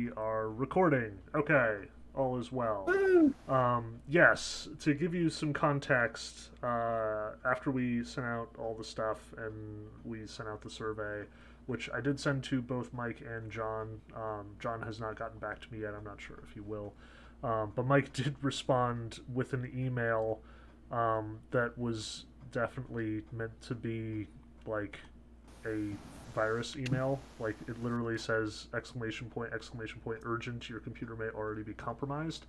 We are recording. Okay, all is well. Um, yes, to give you some context, uh, after we sent out all the stuff and we sent out the survey, which I did send to both Mike and John. Um, John has not gotten back to me yet. I'm not sure if he will. Um, but Mike did respond with an email um, that was definitely meant to be like a virus email. Like it literally says exclamation point exclamation point urgent. Your computer may already be compromised.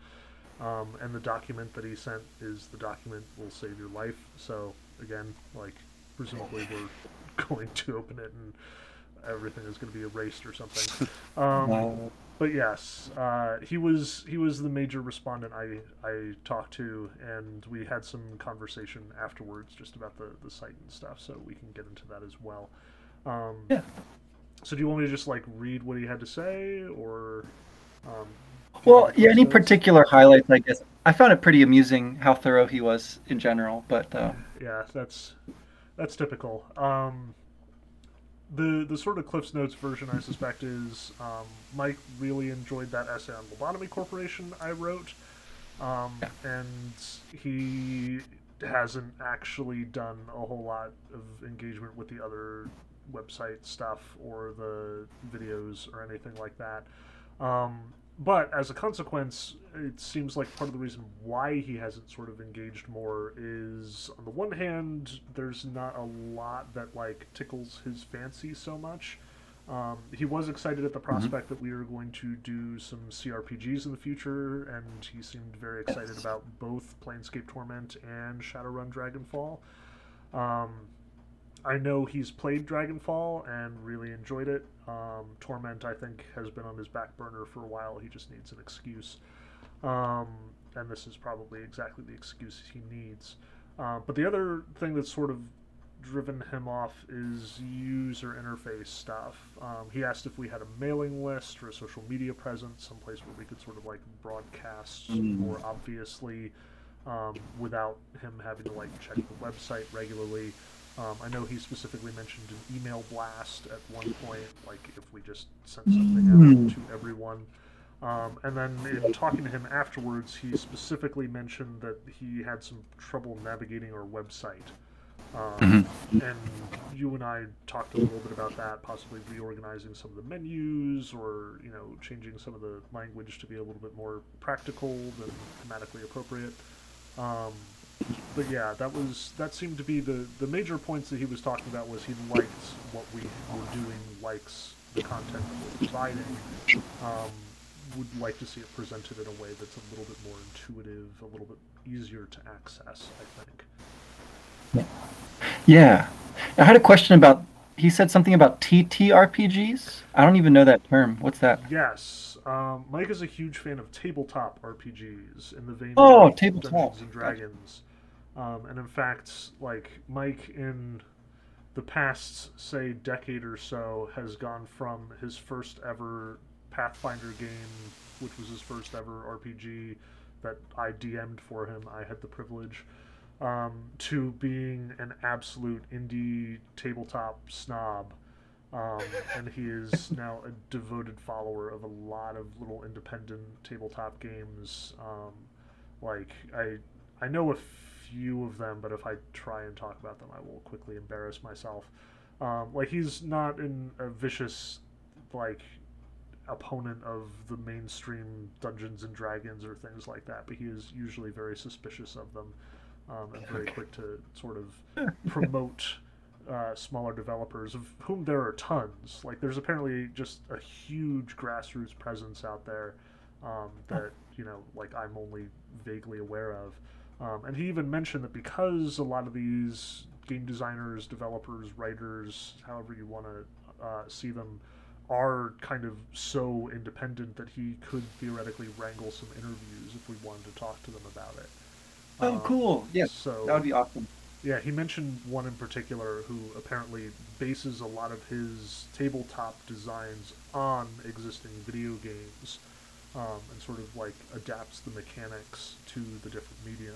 Um, and the document that he sent is the document will save your life. So again, like presumably we're going to open it and everything is going to be erased or something. Um, but yes, uh, he was he was the major respondent I I talked to, and we had some conversation afterwards just about the the site and stuff. So we can get into that as well. Um, Yeah. So do you want me to just like read what he had to say, or? Um, Well, yeah, any particular highlights, I guess. I found it pretty amusing how thorough he was in general, but uh, Yeah, that's that's typical. Um, the the sort of Cliff's Notes version, I suspect, is um, Mike really enjoyed that essay on Lobotomy Corporation I wrote, um, and he hasn't actually done a whole lot of engagement with the other website stuff or the videos or anything like that. Um, but as a consequence, it seems like part of the reason why he hasn't sort of engaged more is, on the one hand, there's not a lot that like tickles his fancy so much. Um, he was excited at the prospect that we were going to do some CRPGs in the future, and he seemed very excited about both Planescape Torment and Shadowrun Dragonfall. Um, I know he's played Dragonfall and really enjoyed it. Um, Torment, I think, has been on his back burner for a while. He just needs an excuse. Um, and this is probably exactly the excuse he needs. Uh, but the other thing that's sort of driven him off is user interface stuff. Um, he asked if we had a mailing list or a social media presence, someplace where we could sort of like broadcast Mm. more obviously um, without him having to like check the website regularly. Um, I know he specifically mentioned an email blast at one point, like if we just sent something out to everyone. Um, and then in talking to him afterwards, he specifically mentioned that he had some trouble navigating our website. Um, And you and I talked a little bit about that, possibly reorganizing some of the menus or, you know, changing some of the language to be a little bit more practical than thematically appropriate. Um, but yeah, that was that seemed to be the the major points that he was talking about was he liked what we were doing, likes the content that we're providing, um, would like to see it presented in a way that's a little bit more intuitive, a little bit easier to access. I think. yeah. I had a question about. He said something about TTRPGs. I don't even know that term. What's that? Yes, um, Mike is a huge fan of tabletop RPGs in the vein Oh, of tabletop. Dungeons and Dragons, um, and in fact, like Mike in the past, say, decade or so, has gone from his first ever Pathfinder game, which was his first ever RPG that I DM'd for him. I had the privilege. Um, to being an absolute indie tabletop snob um, and he is now a devoted follower of a lot of little independent tabletop games. Um, like I, I know a few of them, but if I try and talk about them, I will quickly embarrass myself. Um, like he's not in a vicious, like opponent of the mainstream Dungeons and Dragons or things like that, but he is usually very suspicious of them um, and very quick to sort of promote uh, smaller developers, of whom there are tons. Like, there's apparently just a huge grassroots presence out there um, that you know, like I'm only vaguely aware of. Um, and he even mentioned that because a lot of these game designers, developers, writers, however you want to uh, see them, are kind of so independent that he could theoretically wrangle some interviews if we wanted to talk to them about it. Oh, Um, cool. Yeah, So that would be awesome. yeah, he mentioned one in particular who apparently bases a lot of his tabletop designs on existing video games um, and sort of like adapts the mechanics to the different medium.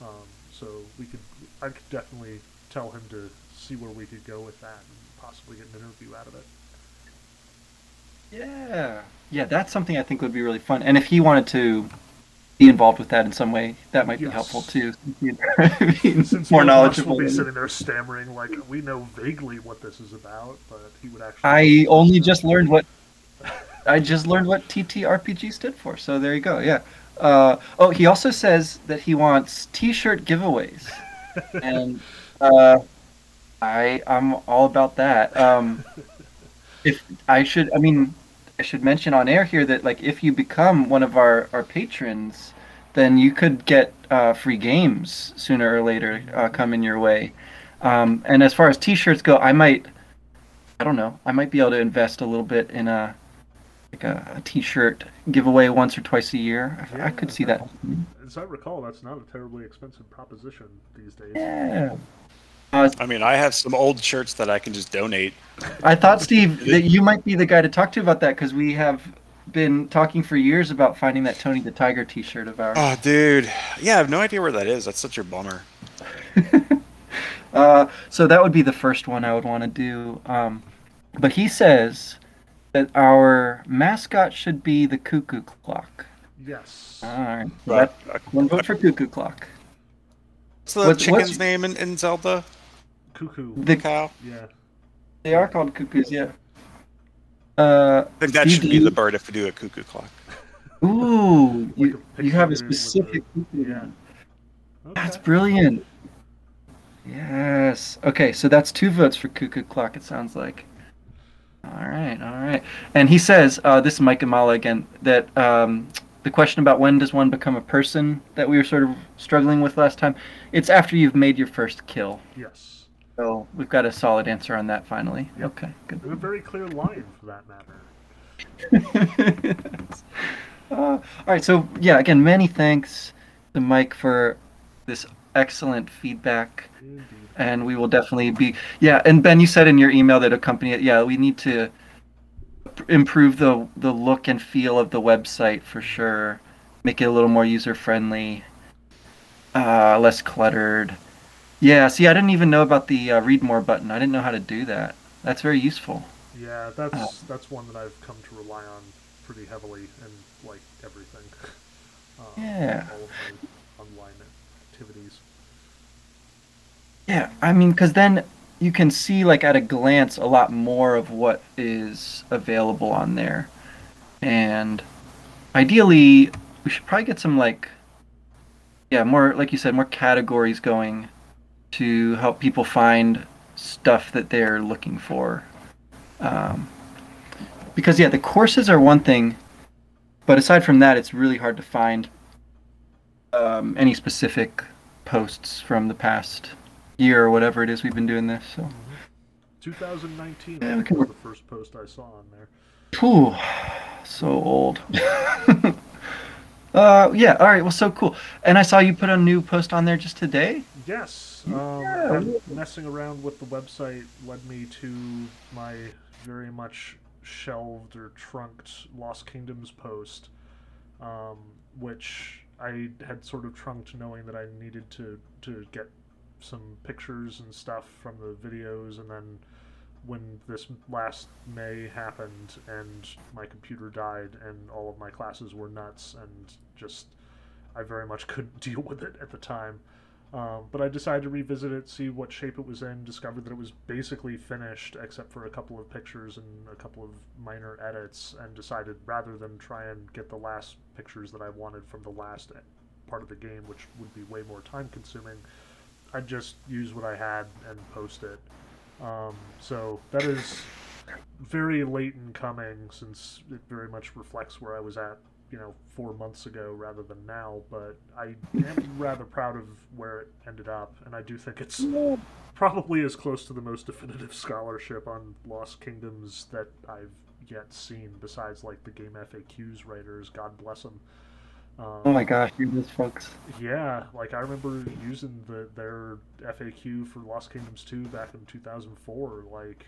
Um, so we could, I could definitely tell him to see where we could go with that and possibly get an interview out of it. Yeah, yeah, that's something I think would be really fun. And if he wanted to be involved with that in some way, that might be helpful too. Since more both of us knowledgeable. will be sitting there stammering like we know vaguely what this is about, but he would actually. I only just learned what I just learned what TTRPG stood for. So there you go. Yeah. Uh, oh, he also says that he wants T-shirt giveaways, and uh, I I'm all about that. Um, if I should, I mean, I should mention on air here that like if you become one of our our patrons, then you could get uh, free games sooner or later uh, coming your way. Um, and as far as T-shirts go, I might. I don't know. I might be able to invest a little bit in a like a, a T-shirt giveaway once or twice a year. I, I could see that. As I recall, that's not a terribly expensive proposition these days. Yeah. Uh, I mean, I have some old shirts that I can just donate. I thought Steve that you might be the guy to talk to about that because we have been talking for years about finding that Tony the Tiger T-shirt of ours. Oh, dude. Yeah, I have no idea where that is. That's such a bummer. Uh, so that would be the first one I would want to do. Um, but he says that our mascot should be the cuckoo clock. Yes. All right. So Right. that- one vote for cuckoo clock. What's the What's- chicken's what's- name in, in Zelda? Cuckoo. The, Cow? Yeah. they are called cuckoos, yeah. Uh, I think that Steve, should be the bird if we do a cuckoo clock. ooh, Like you, you have a picture with a- specific cuckoo. Yeah. Okay. That's brilliant. Yes. Okay, so that's two votes for Cuckoo Clock, it sounds like. All right, all right. And he says, uh, this is Mike Amala again, that um, the question about when does one become a person that we were sort of struggling with last time, it's after you've made your first kill. Yes. So we've got a solid answer on that finally. Yep. Okay, good. And a very clear line for that matter. uh, all right, so yeah, again, many thanks to Mike for this excellent feedback. Indeed. And we will definitely be yeah and ben you said in your email that accompany it yeah we need to improve the the look and feel of the website for sure make it a little more user friendly uh less cluttered yeah see i didn't even know about the uh, read more button i didn't know how to do that that's very useful Yeah, that's Oh. that's one that I've come to rely on pretty heavily in like everything. Um, Yeah. All of my online activities. Yeah, I mean, because then you can see, like, at a glance, a lot more of what is available on there. And ideally, we should probably get some, like, yeah, more, like you said, more categories going to help people find stuff that they're looking for. Um, because, yeah, the courses are one thing, but aside from that, it's really hard to find um, any specific posts from the past year or whatever it is we've been doing this. So, 2019 Yeah, we can was the first post I saw on there. Phew, so old. uh, yeah. All right. Well, so cool. And I saw you put a new post on there just today. Yes, um, Yeah. messing around with the website led me to my very much shelved or trunked Lost Kingdoms post, um, which I had sort of trunked knowing that I needed to, to get some pictures and stuff from the videos, and then when this last May happened and my computer died and all of my classes were nuts and just I very much couldn't deal with it at the time. Um, but I decided to revisit it, see what shape it was in, discovered that it was basically finished except for a couple of pictures and a couple of minor edits, and decided rather than try and get the last pictures that I wanted from the last part of the game, which would be way more time consuming, I'd just use what I had and post it. Um, so that is very late in coming since it very much reflects where I was at, you know, four months ago rather than now. But I am rather proud of where it ended up, and I do think it's probably as close to the most definitive scholarship on Lost Kingdoms that I've yet seen, besides like the GameFAQs writers. God bless them. Um, Oh my gosh, you those folks. yeah, like I remember using the their FAQ for Lost Kingdoms 2 back in 2004, like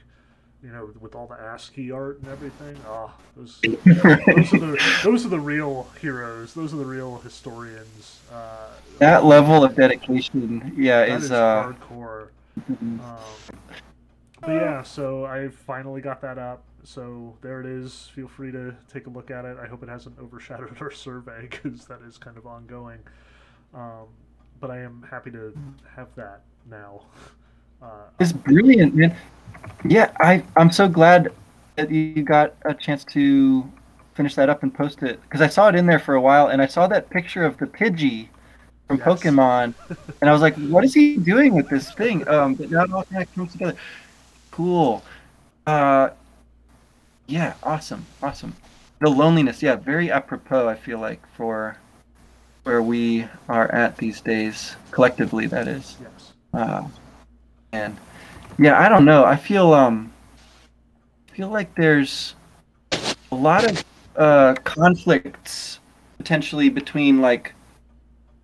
you know, with all the ASCII art and everything. Oh, those those are the those are the real heroes. Those are the real historians. Uh, That level of dedication, yeah, is is uh. hardcore. mhm. Um, but yeah, so I finally got that up. So there it is. Feel free to take a look at it. I hope it hasn't overshadowed our survey because that is kind of ongoing. Um, but I am happy to have that now. Uh, It's brilliant, man. Yeah, I I'm so glad that you got a chance to finish that up and post it because I saw it in there for a while and I saw that picture of the Pidgey from Yes. Pokemon and I was like, what is he doing with this thing? Um, but now it all kind of comes together. Cool. Uh, yeah, awesome, awesome. The loneliness, yeah, very apropos. I feel like for where we are at these days, collectively, that is. yes. Uh, and yeah, I don't know. I feel um, I feel like there's a lot of uh, conflicts potentially between like,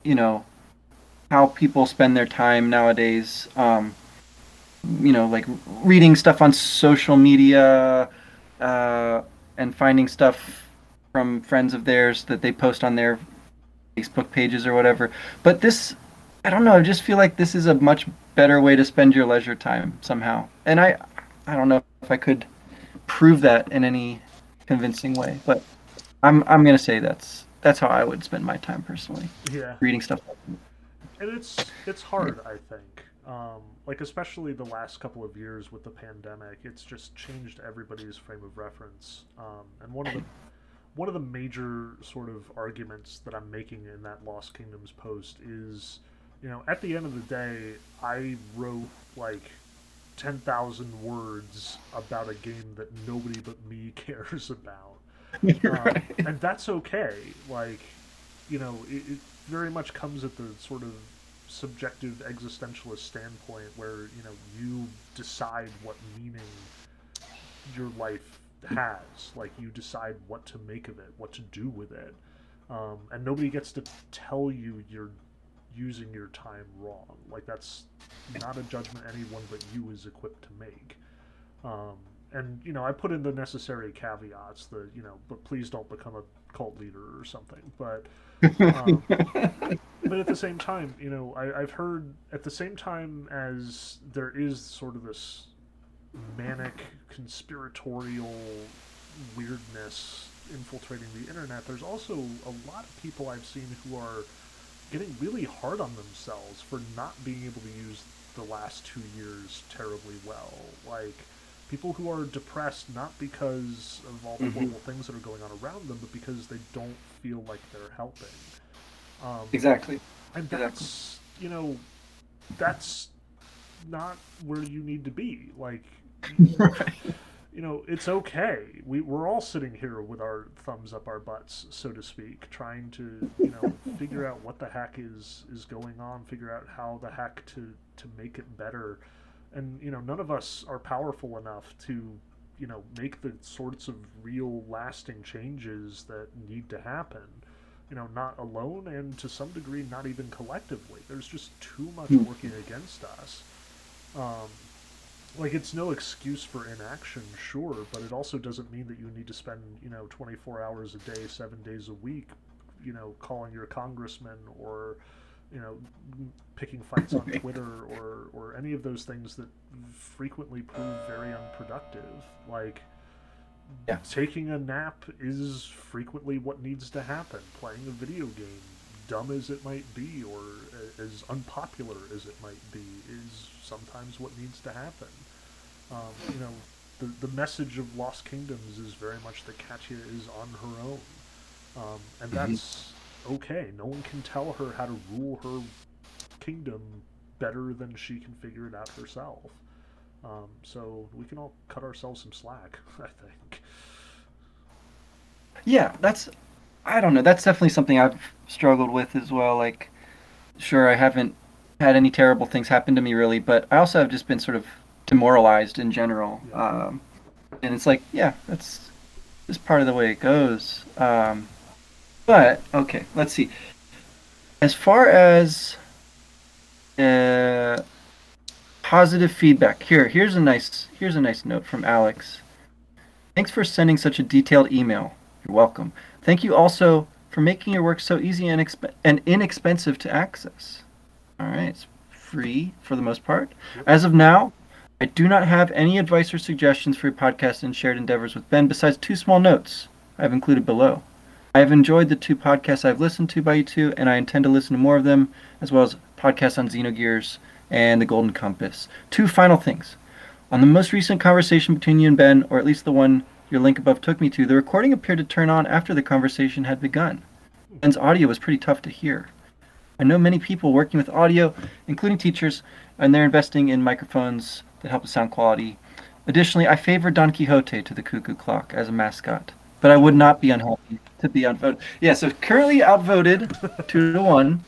you know, how people spend their time nowadays. Um, you know, like reading stuff on social media, uh, and finding stuff from friends of theirs that they post on their Facebook pages or whatever. But this I don't know. I just feel like this is a much better way to spend your leisure time somehow. And I, I don't know if I could prove that in any convincing way, but I'm I'm gonna say that's that's how I would spend my time personally, Yeah. reading stuff. and it's it's hard i think um, like especially the last couple of years with the pandemic it's just changed everybody's frame of reference. Um, and one of the one of the major sort of arguments that i'm making in that lost kingdoms post is you know at the end of the day i wrote like 10,000 words about a game that nobody but me cares about. Um, and that's okay. Like, you know, it, it very much comes at the sort of subjective existentialist standpoint where you know you decide what meaning your life has. Like, you decide what to make of it, what to do with it, um, and nobody gets to tell you you're using your time wrong. Like, that's not a judgment anyone but you is equipped to make. Um, and you know, I put in the necessary caveats. The you know, but please don't become a cult leader or something. But um, but at the same time, you know, I, I've heard at the same time as there is sort of this manic conspiratorial weirdness infiltrating the internet, there's also a lot of people I've seen who are getting really hard on themselves for not being able to use the last two years terribly well. Like people who are depressed not because of all the Mhm. horrible things that are going on around them, but because they don't feel like they're helping. Um, Exactly. and Exactly. that's you know that's not where you need to be like you know it's okay we, we're all sitting here with our thumbs up our butts so to speak trying to you know figure out what the heck is is going on figure out how the heck to to make it better and you know none of us are powerful enough to you know make the sorts of real lasting changes that need to happen you know, not alone and to some degree not even collectively. There's just too much Hmm. working against us. Um, like it's no excuse for inaction, sure, but it also doesn't mean that you need to spend, you know, 24 hours a day, 7 days a week, you know, calling your congressman or you know, picking fights on Twitter or or any of those things that frequently prove very unproductive. Like Yeah. taking a nap is frequently what needs to happen. Playing a video game, dumb as it might be, or as unpopular as it might be, is sometimes what needs to happen. Um, you know, the the message of Lost Kingdoms is very much that Katia is on her own, um, and Mhm. that's okay. No one can tell her how to rule her kingdom better than she can figure it out herself. Um, so we can all cut ourselves some slack, I think. Yeah, that's I don't know. That's definitely something I've struggled with as well. Like, sure, I haven't had any terrible things happen to me really, but I also have just been sort of demoralized in general. Yeah. Um, and it's like, yeah, that's just part of the way it goes. Um, but okay, let's see. As far as uh, positive feedback, here, here's a nice, here's a nice note from Alex. Thanks for sending such a detailed email. You're welcome. Thank you also for making your work so easy and, exp- and inexpensive to access. All right, it's free for the most part. As of now, I do not have any advice or suggestions for your podcast and shared endeavors with Ben besides two small notes I have included below. I have enjoyed the two podcasts I've listened to by you two, and I intend to listen to more of them, as well as podcasts on Xenogears and the Golden Compass. Two final things. On the most recent conversation between you and Ben, or at least the one your link above took me to, the recording appeared to turn on after the conversation had begun. Ben's audio was pretty tough to hear. I know many people working with audio, including teachers, and they're investing in microphones that help with sound quality. Additionally, I favor Don Quixote to the Cuckoo Clock as a mascot, but I would not be unhappy to be outvoted. Yeah, so currently outvoted two to one,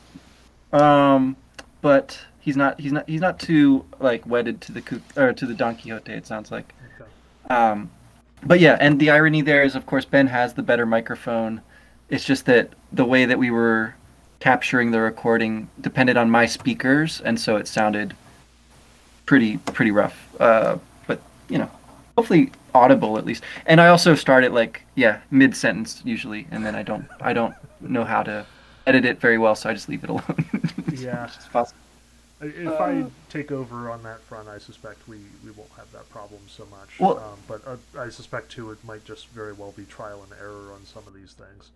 um, but he's not he's not he's not too like wedded to the or to the Don Quixote. It sounds like. Okay. Um, but yeah, and the irony there is, of course, Ben has the better microphone. It's just that the way that we were capturing the recording depended on my speakers, and so it sounded pretty pretty rough. Uh, but you know, hopefully audible at least. And I also start it like yeah mid sentence usually, and then I don't I don't know how to edit it very well, so I just leave it alone. Yeah. It's possible. If I take over on that front, I suspect we, we won't have that problem so much. Well- um, but uh, I suspect too, it might just very well be trial and error on some of these things.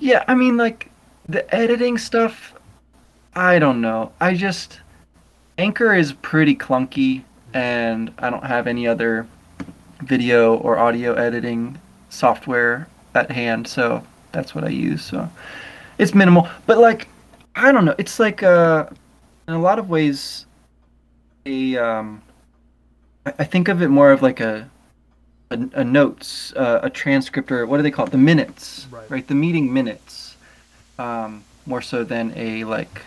Yeah, I mean, like the editing stuff. I don't know. I just Anchor is pretty clunky, and I don't have any other video or audio editing software at hand, so that's what I use. So it's minimal, but like I don't know. It's like uh, in a lot of ways, a um, I think of it more of like a a, a notes, uh, a transcript, or what do they call it? The minutes, Right. The meeting minutes, um, more so than a like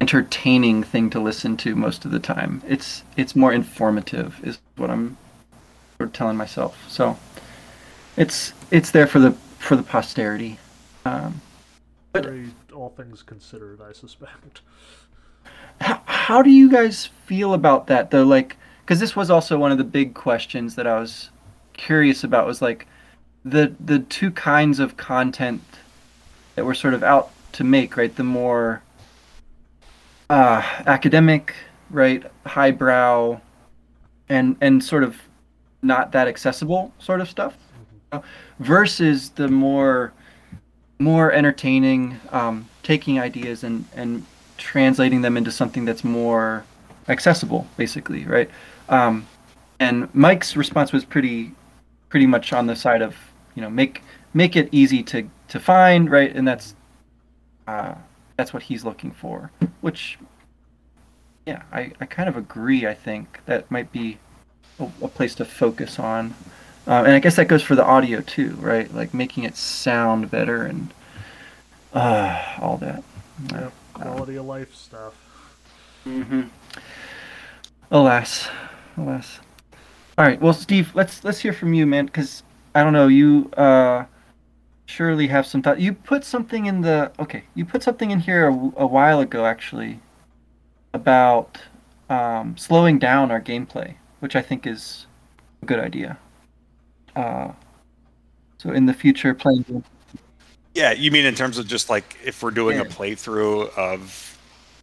entertaining thing to listen to most of the time. It's it's more informative, is what I'm sort of telling myself. So it's it's there for the for the posterity. Um, But- Very, all things considered, I suspect. How, how do you guys feel about that though? Like because this was also one of the big questions that i was curious about was like the the two kinds of content that we're sort of out to make right? The more uh academic right? Highbrow and and sort of not that accessible sort of stuff versus the more more entertaining um, taking ideas and and translating them into something that's more accessible basically right? Um, and mike's response was pretty pretty much on the side of you know make make it easy to to find right? And that's uh, that's what he's looking for which yeah i i kind of agree i think that might be a, a place to focus on. Uh, and i guess that goes for the audio too right? Like making it sound better and uh, all that. Yep, quality of life stuff. Mm-hmm. Alas, alas. All right. Well, Steve, let's let's hear from you, man, because I don't know. You uh, surely have some thought. You put something in the okay. You put something in here a, a while ago, actually, about um, slowing down our gameplay, which I think is a good idea. Uh, so in the future, playing. Yeah, you mean in terms of just like if we're doing a playthrough of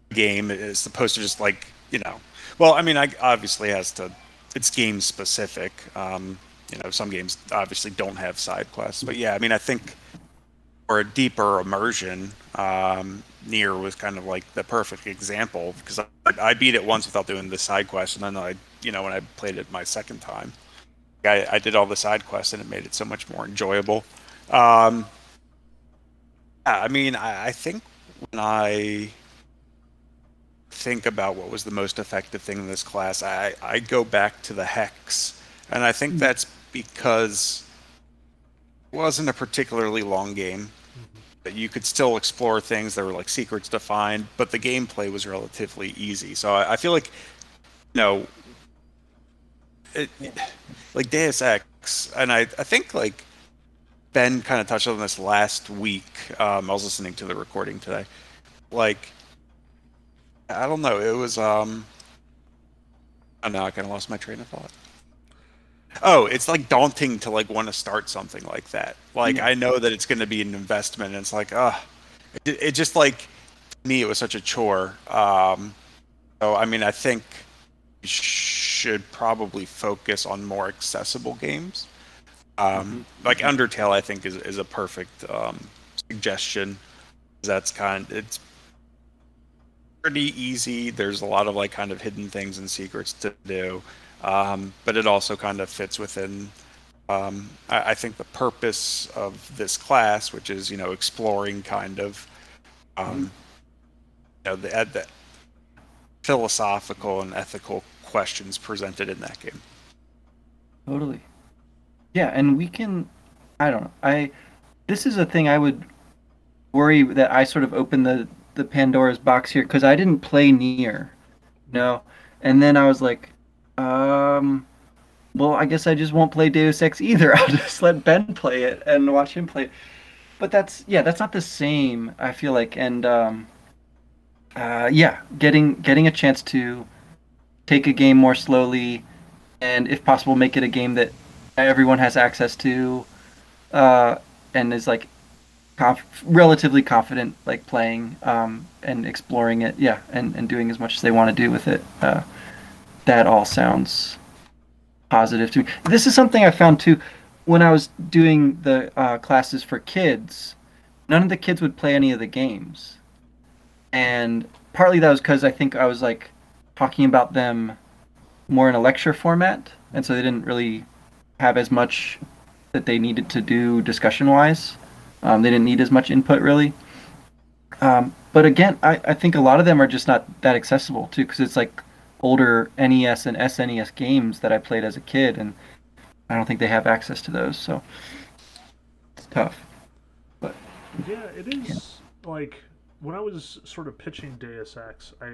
a game as opposed to just like you know, well, I mean, I obviously has to. It's game specific. Um, you know, some games obviously don't have side quests, but yeah, I mean, I think for a deeper immersion, um, Nier was kind of like the perfect example because I, I beat it once without doing the side quest, and then I, you know, when I played it my second time, I, I did all the side quests, and it made it so much more enjoyable. Um, I mean, I, I think when I think about what was the most effective thing in this class, I, I go back to the hex. And I think mm-hmm. that's because it wasn't a particularly long game. Mm-hmm. But you could still explore things. There were like secrets to find, but the gameplay was relatively easy. So I, I feel like, you know, it, like Deus Ex, and I, I think like Ben kind of touched on this last week. Um, I was listening to the recording today. Like, I don't know. It was um. Oh no, I kind of lost my train of thought. Oh, it's like daunting to like want to start something like that. Like I know that it's going to be an investment, and it's like, ah, it, it just like to me it was such a chore. Um, so I mean, I think should probably focus on more accessible games. Um, Like Undertale, I think is is a perfect um, suggestion. That's kind. It's pretty easy. There's a lot of like kind of hidden things and secrets to do, um, but it also kind of fits within. Um, I, I think the purpose of this class, which is you know exploring kind of, um, you know, the, uh, the philosophical and ethical questions presented in that game. Totally. Yeah, and we can. I don't know. I. This is a thing I would worry that I sort of opened the the Pandora's box here because I didn't play Nier, no, and then I was like, um, well, I guess I just won't play Deus Ex either. I'll just let Ben play it and watch him play it. But that's yeah, that's not the same. I feel like, and um, uh, yeah, getting getting a chance to take a game more slowly, and if possible, make it a game that everyone has access to, uh, and is like conf- relatively confident like playing um, and exploring it. Yeah, and, and doing as much as they want to do with it. Uh, that all sounds positive to me. This is something I found too when I was doing the uh, classes for kids. None of the kids would play any of the games, and partly that was because I think I was like talking about them more in a lecture format, and so they didn't really have as much that they needed to do discussion wise. Um, they didn't need as much input really. Um, but again, I, I think a lot of them are just not that accessible too, because it's like older NES and SNES games that I played as a kid, and I don't think they have access to those. So it's tough. But yeah, it is like when I was sort of pitching Deus Ex, I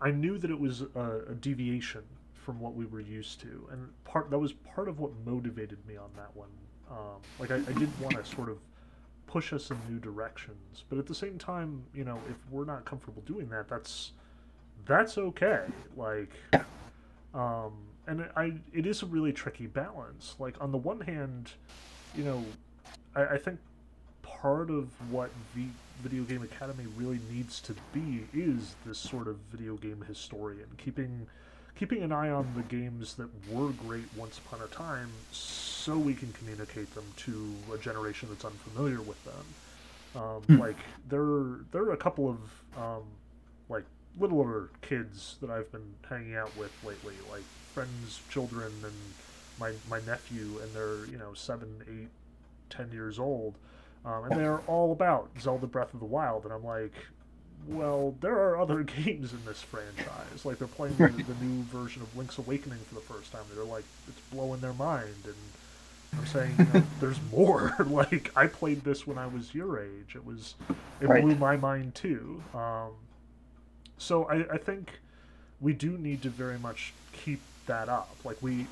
I knew that it was a, a deviation from what we were used to, and part that was part of what motivated me on that one. Um, like I, I did want to sort of push us in new directions, but at the same time, you know, if we're not comfortable doing that, that's that's okay. Like, um, and I it is a really tricky balance. Like on the one hand, you know, I, I think part of what the Video Game Academy really needs to be is this sort of video game historian, keeping keeping an eye on the games that were great once upon a time so we can communicate them to a generation that's unfamiliar with them. Um, hmm. Like there, there are a couple of um, like littler kids that I've been hanging out with lately, like friends, children, and my my nephew, and they're you know seven, eight, ten years old, um, and they're all about Zelda Breath of the Wild, and I'm like, well, there are other games in this franchise. Like they're playing the, the, new version of Link's Awakening for the first time. They're like, it's blowing their mind, and I'm saying, you know, there's more. like I played this when I was your age. It was, it right. blew my mind too. Um, so I, I think we do need to very much keep that up. Like we,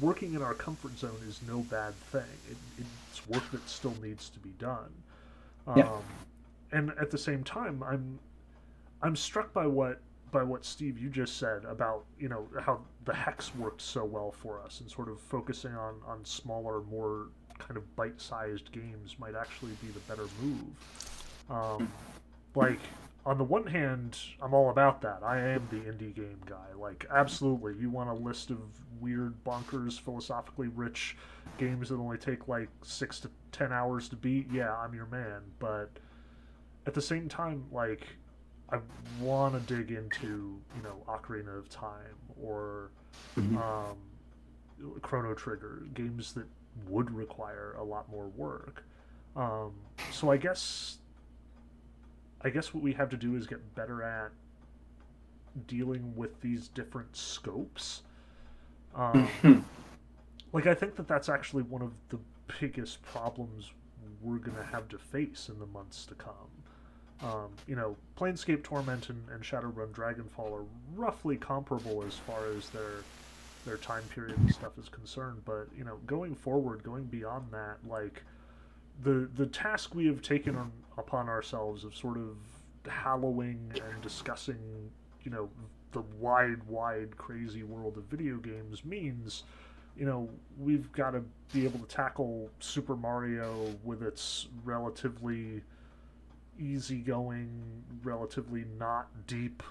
working in our comfort zone is no bad thing. It, it's work that still needs to be done. Um, yeah. And at the same time, I'm I'm struck by what by what Steve you just said about you know how the hex worked so well for us and sort of focusing on on smaller, more kind of bite-sized games might actually be the better move. Um, like on the one hand, I'm all about that. I am the indie game guy. Like, absolutely, you want a list of weird, bonkers, philosophically rich games that only take like six to ten hours to beat? Yeah, I'm your man. But at the same time, like, I want to dig into you know Ocarina of Time or mm-hmm. um, Chrono Trigger games that would require a lot more work. Um, so I guess I guess what we have to do is get better at dealing with these different scopes. Um, like I think that that's actually one of the biggest problems we're gonna have to face in the months to come. Um, you know, Planescape Torment and, and Shadowrun Dragonfall are roughly comparable as far as their their time period and stuff is concerned. But you know, going forward, going beyond that, like the the task we have taken on, upon ourselves of sort of hallowing and discussing, you know, the wide, wide, crazy world of video games means, you know, we've got to be able to tackle Super Mario with its relatively easygoing, relatively not deep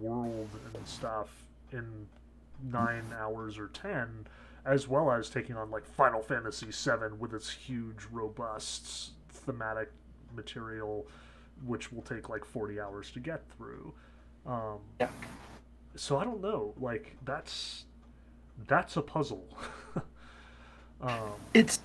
world and stuff in nine hours or ten, as well as taking on like Final Fantasy VII with its huge, robust thematic material, which will take like forty hours to get through. Um, Yeah. So I don't know. Like that's that's a puzzle. um, It's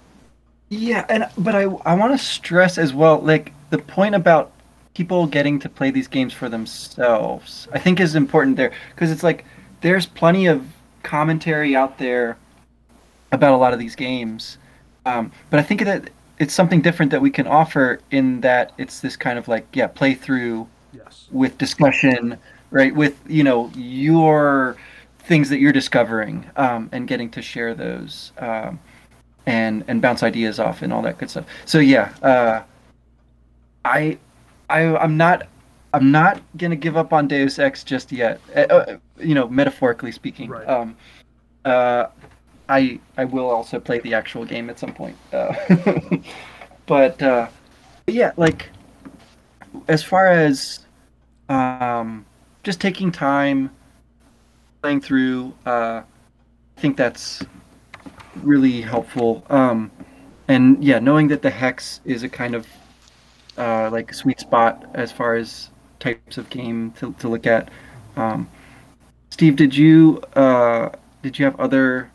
yeah, and but I I want to stress as well, like the point about people getting to play these games for themselves. I think is important there because it's like there's plenty of commentary out there about a lot of these games, um, but I think that it's something different that we can offer in that it's this kind of like yeah playthrough yes. with discussion, right? With you know your things that you're discovering um, and getting to share those um, and and bounce ideas off and all that good stuff. So yeah, uh, I I I'm not I'm not gonna give up on Deus Ex just yet. Uh, you know, metaphorically speaking. Right. Um, uh, I I will also play the actual game at some point. Uh, but uh, yeah, like as far as um, just taking time playing through uh, i think that's really helpful. Um, and yeah knowing that the hex is a kind of uh, like sweet spot as far as types of game to, to look at. Um, steve did you uh, did you have other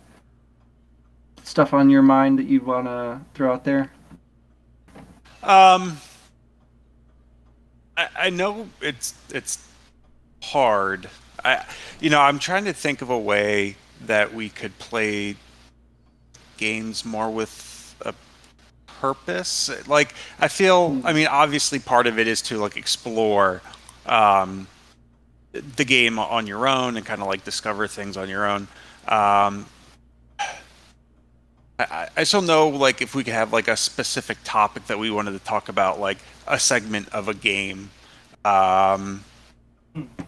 stuff on your mind that you'd want to throw out there? Um, I, I know it's it's hard. I you know I'm trying to think of a way that we could play games more with a purpose. Like I feel. I mean, obviously, part of it is to like explore. Um, the game on your own and kind of like discover things on your own. Um, I, I still know like if we could have like a specific topic that we wanted to talk about, like a segment of a game. Um,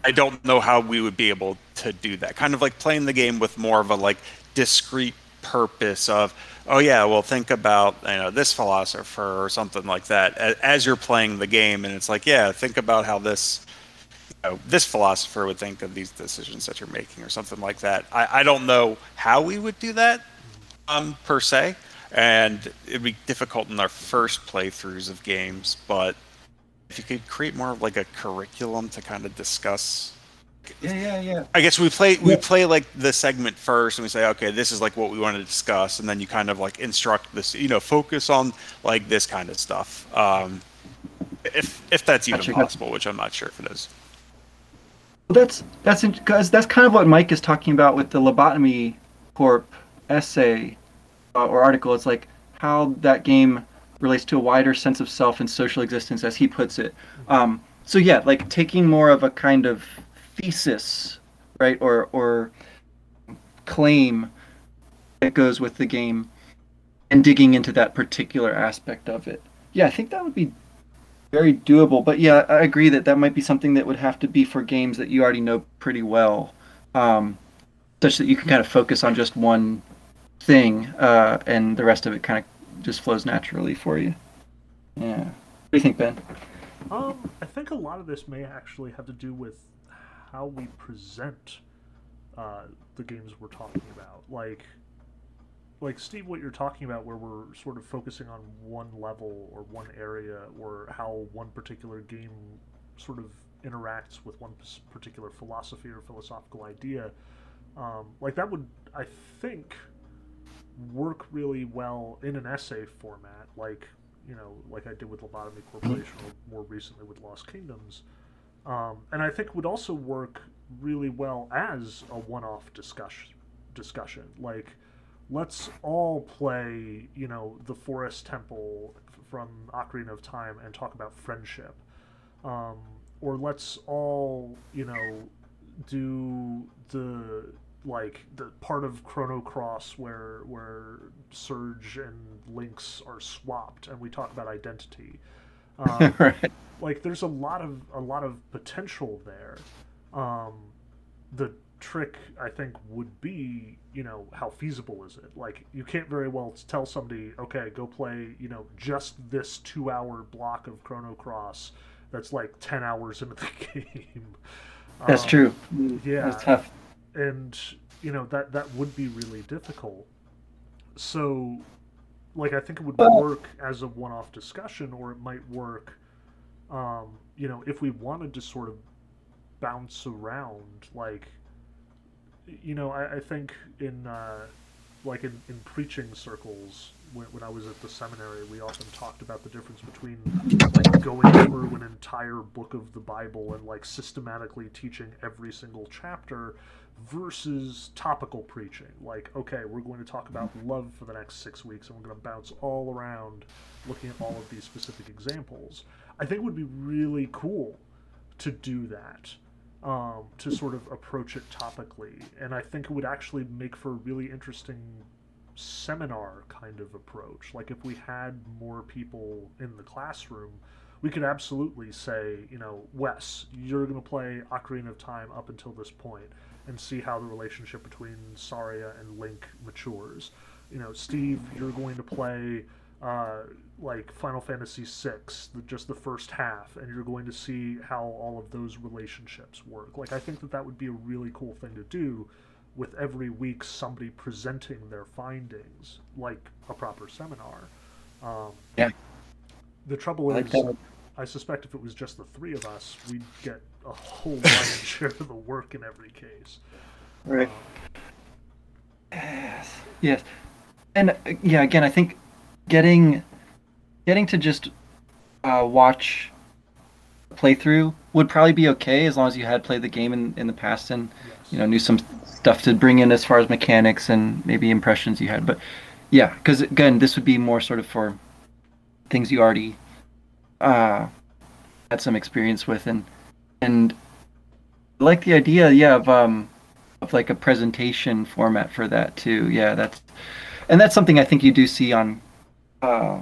I don't know how we would be able to do that. Kind of like playing the game with more of a like discrete purpose of, oh yeah, well think about you know this philosopher or something like that as you're playing the game, and it's like yeah, think about how this you know, this philosopher would think of these decisions that you're making or something like that. I, I don't know how we would do that um, per se, and it'd be difficult in our first playthroughs of games. But if you could create more of like a curriculum to kind of discuss, yeah yeah yeah I guess we play we Yeah. play like the segment first, and we say, okay, this is like what we want to discuss, and then you kind of like instruct this, you know, focus on like this kind of stuff. Um, if if that's even Gotcha. possible, which I'm not sure if it is. Well, that's that's because that's kind of what Mike is talking about with the lobotomy corp essay uh, or article. It's like how that game relates to a wider sense of self and social existence, as he puts it. Um, so yeah, like taking more of a kind of thesis, right, or or claim that goes with the game, and digging into that particular aspect of it. Yeah, I think that would be very doable. But yeah, I agree that that might be something that would have to be for games that you already know pretty well, um, such that you can kind of focus on just one thing, uh, and the rest of it kind of just flows naturally for you. Yeah. What do you think, Ben? Um, I think a lot of this may actually have to do with how we present uh, the games we're talking about. Like, like Steve, what you're talking about, where we're sort of focusing on one level or one area, or how one particular game sort of interacts with one particular philosophy or philosophical idea. Um, like that would, I think, work really well in an essay format, like you know, like I did with Lobotomy Corporation, or more recently with Lost Kingdoms. Um, and I think would also work really well as a one-off discussion. Discussion like, let's all play, you know, the Forest Temple from Ocarina of Time and talk about friendship, um, or let's all, you know, do the like the part of Chrono Cross where where Serge and Lynx are swapped and we talk about identity. Um, right. like there's a lot of a lot of potential there. Um, the trick I think would be, you know, how feasible is it? Like you can't very well tell somebody, okay, go play, you know, just this two hour block of Chrono Cross that's like ten hours into the game. That's Um, true. yeah. That's tough. and you know that that would be really difficult. So, like, I think it would work as a one-off discussion, or it might work, um, you know, if we wanted to sort of bounce around, like, you know, I, I think in uh, like in, in preaching circles when, when I was at the seminary, we often talked about the difference between like going through an entire book of the Bible and like systematically teaching every single chapter versus topical preaching. Like, okay, we're going to talk about love for the next six weeks and we're going to bounce all around looking at all of these specific examples. I think it would be really cool to do that. Um, to sort of approach it topically, and I think it would actually make for a really interesting seminar kind of approach. Like if we had more people in the classroom, we could absolutely say, you know, Wes, you're going to play Ocarina of Time up until this point and see how the relationship between Saria and Link matures. You know, Steve, you're going to play uh, like Final Fantasy VI, the, just the first half, and you're going to see how all of those relationships work. Like, I think that that would be a really cool thing to do with every week somebody presenting their findings like a proper seminar. Um, yeah. The trouble I is, that. I suspect if it was just the three of us, we'd get a whole lion's share of the work in every case. Right. Um, Yes. Yes. And uh, yeah, again, I think getting getting to just uh, watch a playthrough would probably be okay as long as you had played the game in, in the past and yes. you know knew some stuff to bring in as far as mechanics and maybe impressions you had. But yeah, because again, this would be more sort of for things you already uh, had some experience with and and I like the idea, yeah, of um of like a presentation format for that too. Yeah, that's and that's something I think you do see on uh,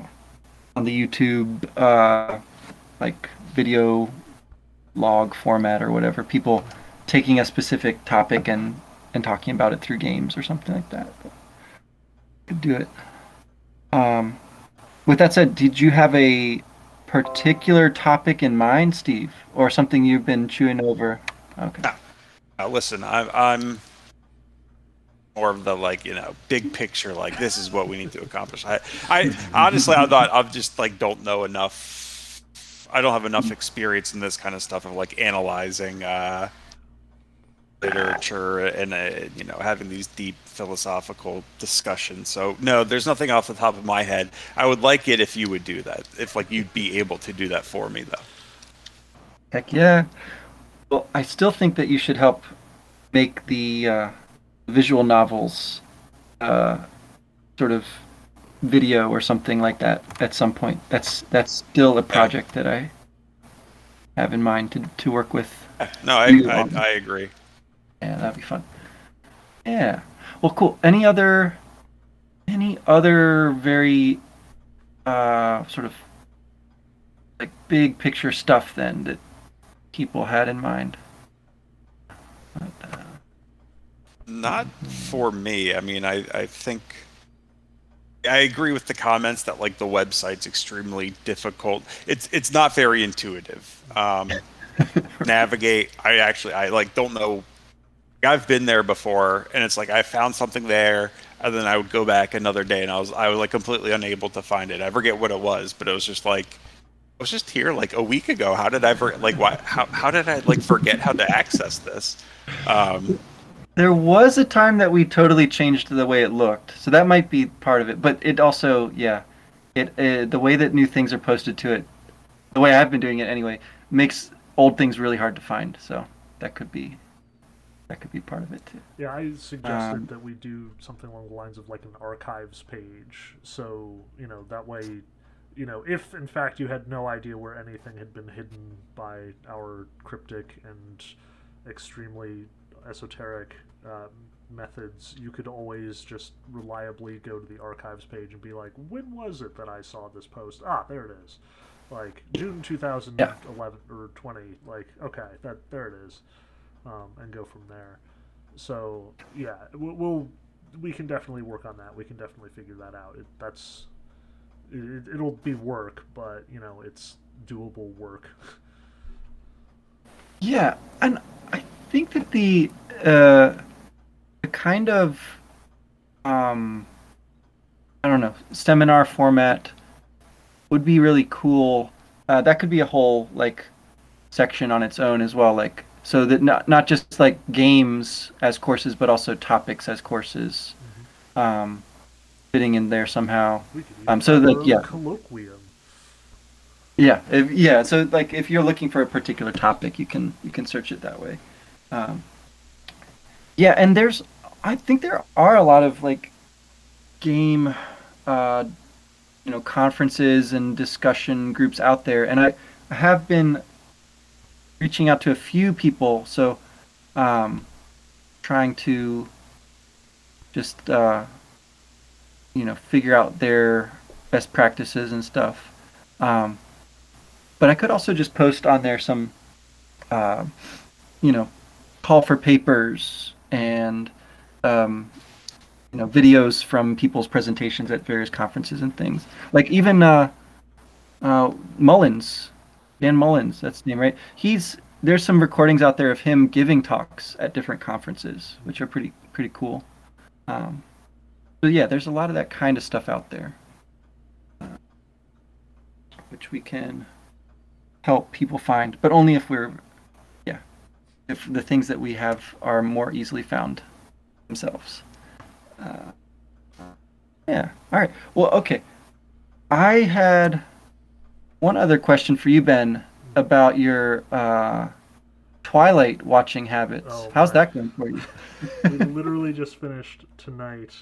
on the YouTube uh, like video log format or whatever. People taking a specific topic and and talking about it through games or something like that. Could do it. Um, with that said, did you have a particular topic in mind, Steve, or something you've been chewing over? Okay. Now, listen, I'm, I'm more of the like you know big picture. Like this is what we need to accomplish. I, I honestly, I thought I'm just like don't know enough. I don't have enough experience in this kind of stuff of like analyzing uh, literature and uh, you know having these deep philosophical discussions. So no, there's nothing off the top of my head. I would like it if you would do that. If like you'd be able to do that for me though. Heck yeah. Well, I still think that you should help make the uh, visual novels uh, sort of video or something like that at some point. That's that's still a project that I have in mind to, to work with. No, I, I. I agree. Yeah, that'd be fun. Yeah. Well, cool. Any other any other very uh, sort of like big picture stuff then that people had in mind? But, uh, Not for me. I mean, I, I think I agree with the comments that like the website's extremely difficult. It's it's not very intuitive. Um, navigate. I actually I like don't know. I've been there before, and it's like I found something there, and then I would go back another day, and I was I was like completely unable to find it. I forget what it was, but it was just like I was just here like a week ago. How did I ever like why how how did I like forget how to access this? Um, There was a time that we totally changed the way it looked, so that might be part of it. But it also, yeah, it uh, the way that new things are posted to it, the way I've been doing it anyway, makes old things really hard to find. So that could be that could be part of it too. Yeah, I suggested Um, that we do something along the lines of like an archives page. So, you know, that way, you know, if in fact you had no idea where anything had been hidden by our cryptic and extremely esoteric uh, methods, you could always just reliably go to the archives page and be like, when was it that I saw this post? Ah, there it is. Like June 2011 or 20. Like, okay, that there it is. Um, and go from there. So yeah, we'll, we'll we can definitely work on that. We can definitely figure that out. It, that's it, it'll be work, but you know it's doable work. Yeah, and I think that the uh, a kind of um, I don't know seminar format would be really cool. Uh, that could be a whole like section on its own as well. Like so that not not just like games as courses, but also topics as courses, um, fitting in there somehow. Um, so that- yeah. colloquium. Yeah, if, yeah. So like, if you're looking for a particular topic, you can you can search it that way. Um, yeah, and there's, I think there are a lot of like, game, uh, you know, conferences and discussion groups out there, and I, I have been reaching out to a few people, so, um, trying to just, uh, you know, figure out their best practices and stuff. Um, but I could also just post on there some, uh, you know, call for papers and, um, you know, videos from people's presentations at various conferences and things. Like even uh, uh, Mullins, Dan Mullins, that's the name, right? He's there's some recordings out there of him giving talks at different conferences, which are pretty pretty cool. Um, so yeah, there's a lot of that kind of stuff out there which we can help people find, but only if we're, yeah, if the things that we have are more easily found themselves. Uh, yeah. All right. Well, okay. I had one other question for you, Ben, about your uh, Twilight watching habits. Oh, How's that going for you? we literally just finished tonight.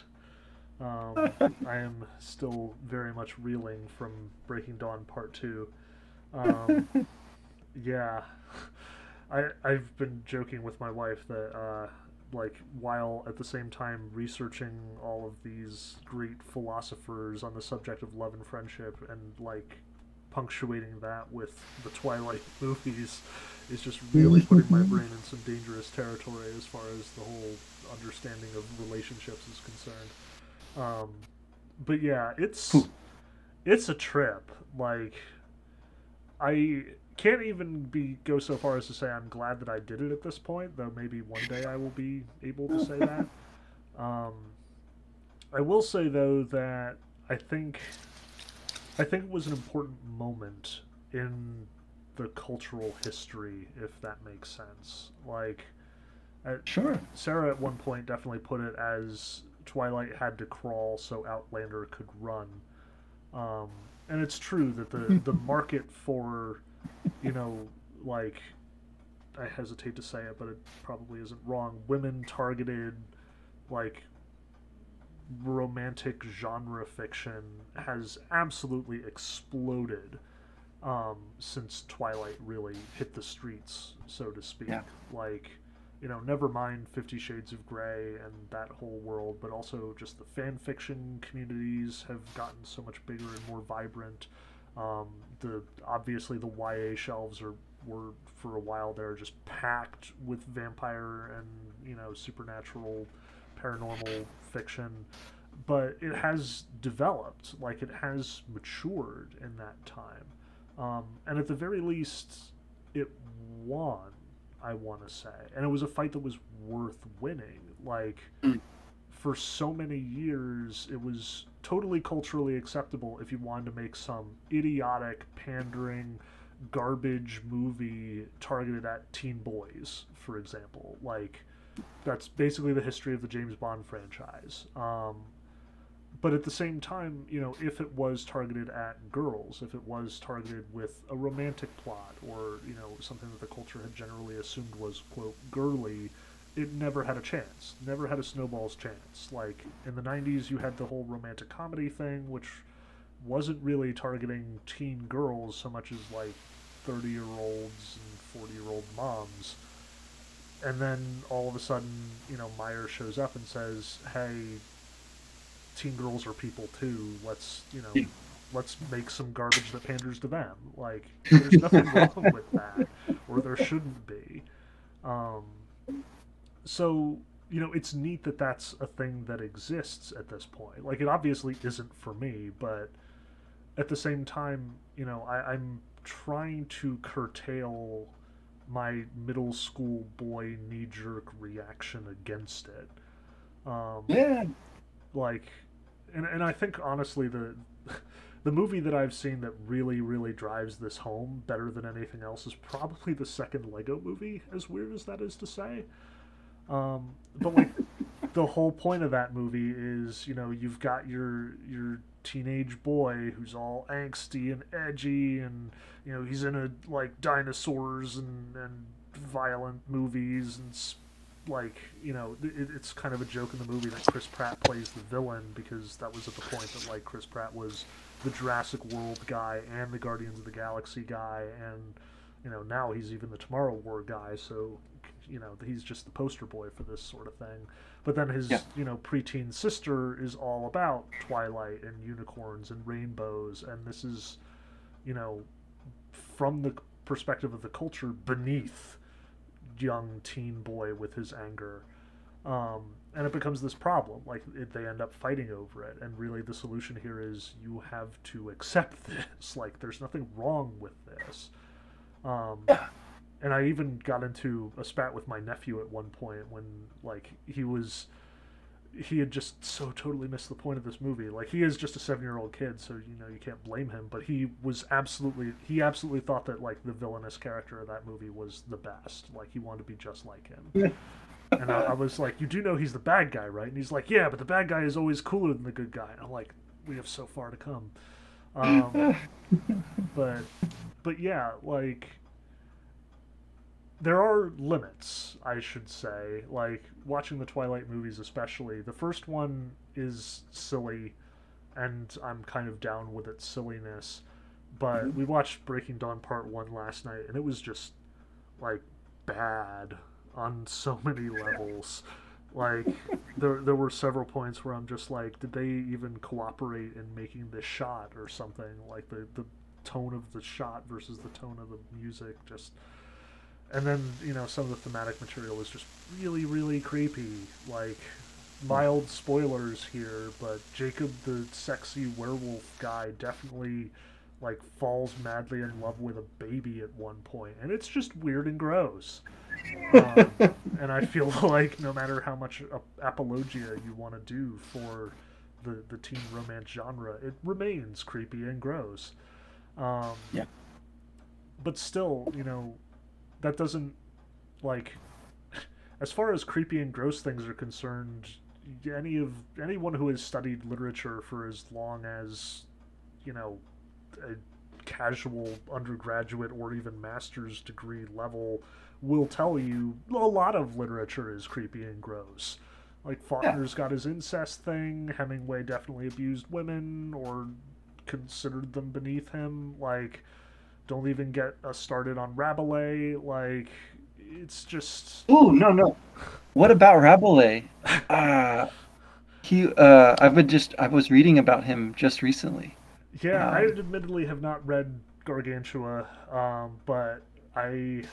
Um, I am still very much reeling from Breaking Dawn Part Two. Um, yeah, I I've been joking with my wife that uh, like while at the same time researching all of these great philosophers on the subject of love and friendship and like punctuating that with the Twilight movies is just really putting my brain in some dangerous territory as far as the whole understanding of relationships is concerned. Um, but yeah, it's it's a trip. Like I can't even be go so far as to say I'm glad that I did it at this point, though maybe one day I will be able to say that. Um, I will say though that I think I think it was an important moment in the cultural history, if that makes sense. Like, at, Sure. Sarah at one point definitely put it as Twilight had to crawl so Outlander could run. Um, and it's true that the, the market for, you know, like, I hesitate to say it, but it probably isn't wrong, women targeted, like, romantic genre fiction has absolutely exploded um, since Twilight really hit the streets, so to speak. Yeah. Like, you know, never mind Fifty Shades of Grey and that whole world, but also just the fan fiction communities have gotten so much bigger and more vibrant. Um, the obviously the YA shelves are were for a while there just packed with vampire and you know supernatural, paranormal fiction, but it has developed, like it has matured in that time, um, and at the very least, it won. I want to say, and it was a fight that was worth winning. Like for so many years, it was totally culturally acceptable if you wanted to make some idiotic, pandering, garbage movie targeted at teen boys, for example. Like that's basically the history of the James Bond franchise. Um, but at the same time, you know, if it was targeted at girls, if it was targeted with a romantic plot or, you know, something that the culture had generally assumed was, quote, girly, it never had a chance. Never had a snowball's chance. Like, in the 90s, you had the whole romantic comedy thing, which wasn't really targeting teen girls so much as, like, 30 year olds and 40 year old moms. And then all of a sudden, you know, Meyer shows up and says, hey, teen girls are people too. Let's you know, Yeah. let's make some garbage that panders to them. Like there's nothing wrong with that, or there shouldn't be. Um, so you know, it's neat that that's a thing that exists at this point. Like it obviously isn't for me, but at the same time, you know, I, I'm trying to curtail my middle school boy knee jerk reaction against it Um, Yeah. like and, and i think honestly the the movie that i've seen that really really drives this home better than anything else is probably the second lego movie as weird as that is to say um, but like the whole point of that movie is you know you've got your your teenage boy who's all angsty and edgy and you know he's in a like dinosaurs and and violent movies and like you know it, it's kind of a joke in the movie that Chris Pratt plays the villain because that was at the point that like Chris Pratt was the Jurassic World guy and the Guardians of the Galaxy guy and you know now he's even the Tomorrow War guy so you know he's just the poster boy for this sort of thing. But then his Yeah. you know preteen sister is all about Twilight and unicorns and rainbows. And this is you know from the perspective of the culture beneath young teen boy with his anger. Um, and it becomes this problem like it, they end up fighting over it. And really the solution here is you have to accept this. Like there's nothing wrong with this. Um, Yeah. and i even got into a spat with my nephew at one point when like he was he had just so totally missed the point of this movie. Like he is just a seven year old kid, so you know you can't blame him. But he was absolutely he absolutely thought that like the villainous character of that movie was the best. Like he wanted to be just like him. and I, I was like, you do know he's the bad guy, right? And he's like, yeah, but the bad guy is always cooler than the good guy. And I'm like, we have so far to come. Um, but but yeah, like there are limits, I should say. Like watching the Twilight movies, especially the first one is silly, and I'm kind of down with its silliness. But mm-hmm. we watched Breaking Dawn Part One last night, and it was just like bad on so many levels. Like there, there were several points where I'm just like, did they even cooperate in making this shot or something? Like the the tone of the shot versus the tone of the music, just. And then you know some of the thematic material is just really really creepy. Like mild spoilers here, but Jacob the sexy werewolf guy definitely like falls madly in love with a baby at one point, and it's just weird and gross. Um, and I feel like no matter how much apologia you want to do for the the teen romance genre, it remains creepy and gross. Um, Yeah. But still, you know, that doesn't like as far as creepy and gross things are concerned. Any of anyone who has studied literature for as long as you know a casual undergraduate or even master's degree level will tell you a lot of literature is creepy and gross. Like Faulkner's got his incest thing. Hemingway definitely abused women or considered them beneath him. Like, don't even get us started on Rabelais. Like, it's just Ooh, no, no. What about Rabelais? Uh, he, uh, I've been just, I was reading about him just recently. Yeah, I Um, admittedly have not read Gargantua, um, but I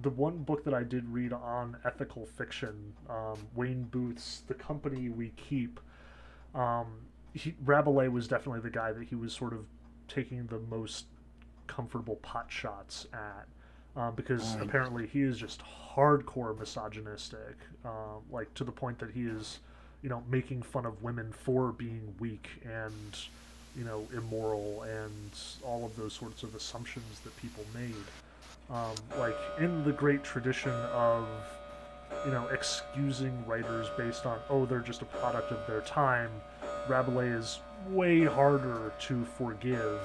the one book that I did read on ethical fiction, um, Wayne Booth's "The Company We Keep." Um, he, Rabelais was definitely the guy that he was sort of taking the most comfortable pot shots at. Um, because Right. apparently he is just hardcore misogynistic, um, like to the point that he is, you know, making fun of women for being weak and you know, immoral and all of those sorts of assumptions that people made. Um, like in the great tradition of, you know, excusing writers based on, oh, they're just a product of their time, Rabelais is way harder to forgive.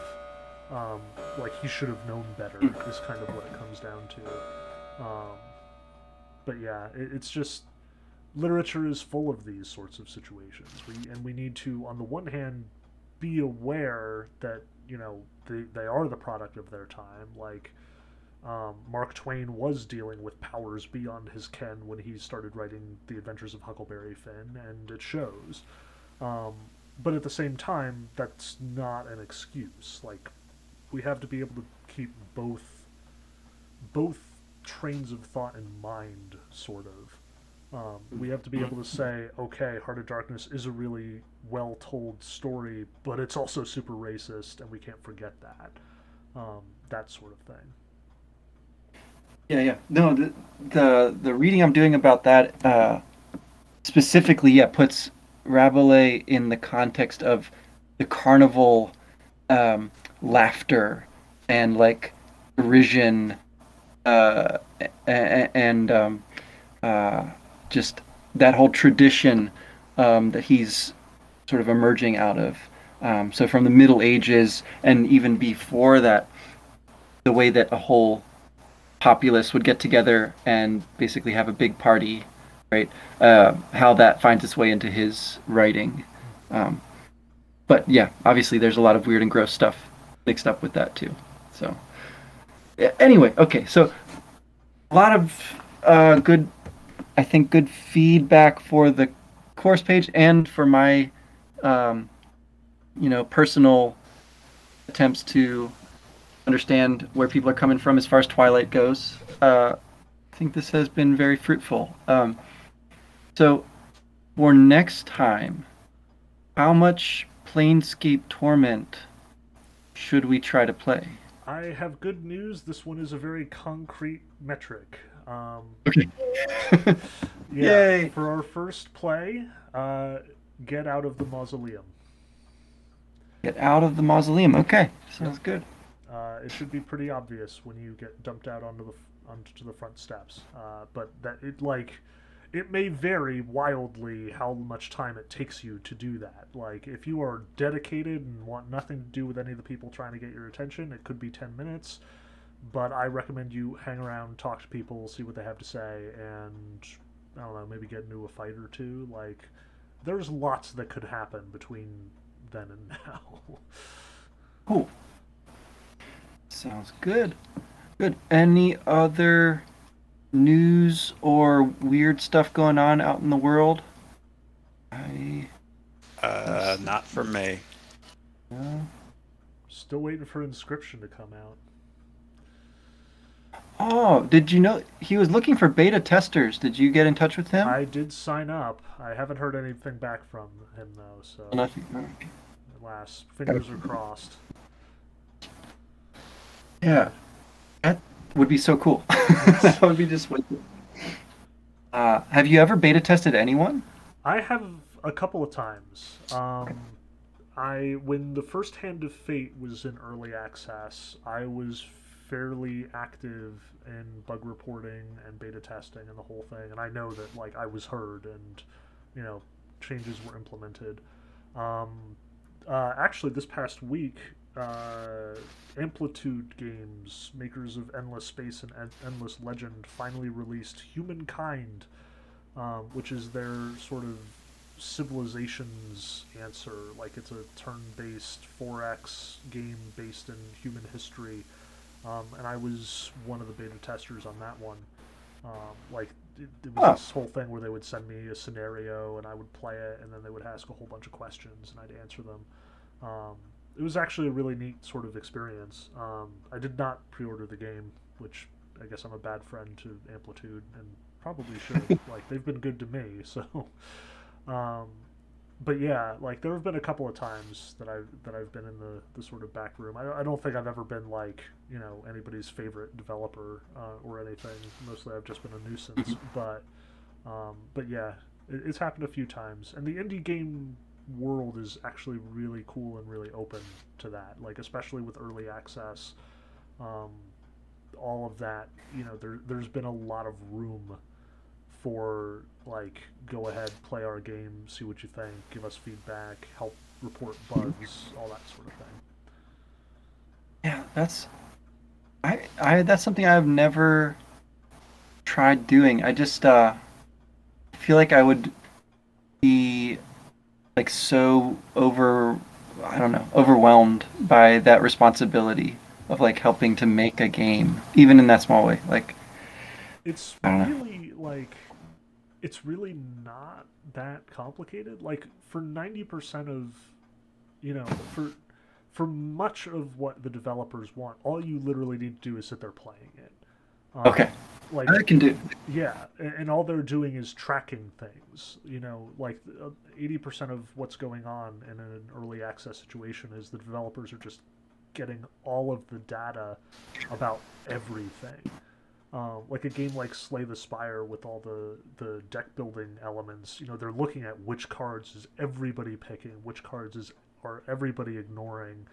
Um, like he should have known better, is kind of what it comes down to. Um, but yeah, it, it's just literature is full of these sorts of situations. We, and we need to, on the one hand, be aware that you know they, they are the product of their time like um, mark twain was dealing with powers beyond his ken when he started writing the adventures of huckleberry finn and it shows um, but at the same time that's not an excuse like we have to be able to keep both both trains of thought in mind sort of um, we have to be able to say, okay, Heart of Darkness is a really well told story, but it's also super racist, and we can't forget that. Um, that sort of thing. Yeah, yeah. No, the the, the reading I'm doing about that, uh, specifically, yeah, puts Rabelais in the context of the carnival um, laughter and like derision uh, and um, uh, just that whole tradition um, that he's sort of emerging out of. Um, so from the Middle Ages and even before that, the way that a whole populace would get together and basically have a big party, right? Uh, how that finds its way into his writing. Um, but yeah, obviously there's a lot of weird and gross stuff mixed up with that too. So anyway, okay, so a lot of uh, good, I think, good feedback for the course page and for my, um, you know, personal attempts to understand where people are coming from as far as Twilight goes. Uh, I think this has been very fruitful. Um, so, for next time, how much Planescape Torment should we try to play? I have good news. This one is a very concrete metric. Um, okay. yeah. Yay. For our first play, uh, get out of the mausoleum. Get out of the mausoleum. Okay, sounds good. Uh, it should be pretty obvious when you get dumped out onto the onto the front steps. Uh, but that it like it may vary wildly how much time it takes you to do that. Like if you are dedicated and want nothing to do with any of the people trying to get your attention, it could be 10 minutes. But I recommend you hang around, talk to people, see what they have to say, and I don't know, maybe get into a fight or two. Like there's lots that could happen between then and now. Cool. Sounds good. Good. Any other news or weird stuff going on out in the world? I. Uh, not for me. Still waiting for Inscryption to come out. Oh, did you know he was looking for beta testers? Did you get in touch with him? I did sign up. I haven't heard anything back from him though, so nothing. Last fingers are crossed. Yeah, that would be so cool. that would be just. Uh, have you ever beta tested anyone? I have a couple of times. Um, I when the first Hand of Fate was in early access, I was fairly active in bug reporting and beta testing and the whole thing, and I know that like I was heard and you know changes were implemented. Um, uh, actually, this past week, uh, Amplitude Games, makers of Endless Space and Endless Legend, finally released Humankind, um, which is their sort of civilizations answer. Like it's a turn-based 4X game based in human history, um, and I was one of the beta testers on that one. Um, like it, it was this whole thing where they would send me a scenario and I would play it, and then they would ask a whole bunch of questions and I'd answer them. Um, it was actually a really neat sort of experience. Um, I did not pre-order the game, which I guess I'm a bad friend to Amplitude and probably should. like they've been good to me, so. Um, but yeah, like there have been a couple of times that I've that I've been in the, the sort of back room. I, I don't think I've ever been like you know anybody's favorite developer uh, or anything. Mostly I've just been a nuisance. But um, but yeah, it, it's happened a few times. And the indie game world is actually really cool and really open to that. Like especially with early access, um, all of that. You know, there there's been a lot of room for like go ahead, play our game, see what you think, give us feedback, help report bugs, all that sort of thing. Yeah, that's I I that's something I've never tried doing. I just uh feel like I would like so over I don't know, overwhelmed by that responsibility of like helping to make a game, even in that small way. Like it's really know. like it's really not that complicated. Like for ninety percent of you know, for for much of what the developers want, all you literally need to do is sit there playing it. Um, okay. Like I can do. Yeah, and, all they're doing is tracking things. You know, like uh, eighty percent of what's going on in an early access situation is the developers are just getting all of the data about everything. Um, like a game like Slay the Spire with all the, the deck building elements, you know, they're looking at which cards is everybody picking, which cards is are everybody ignoring.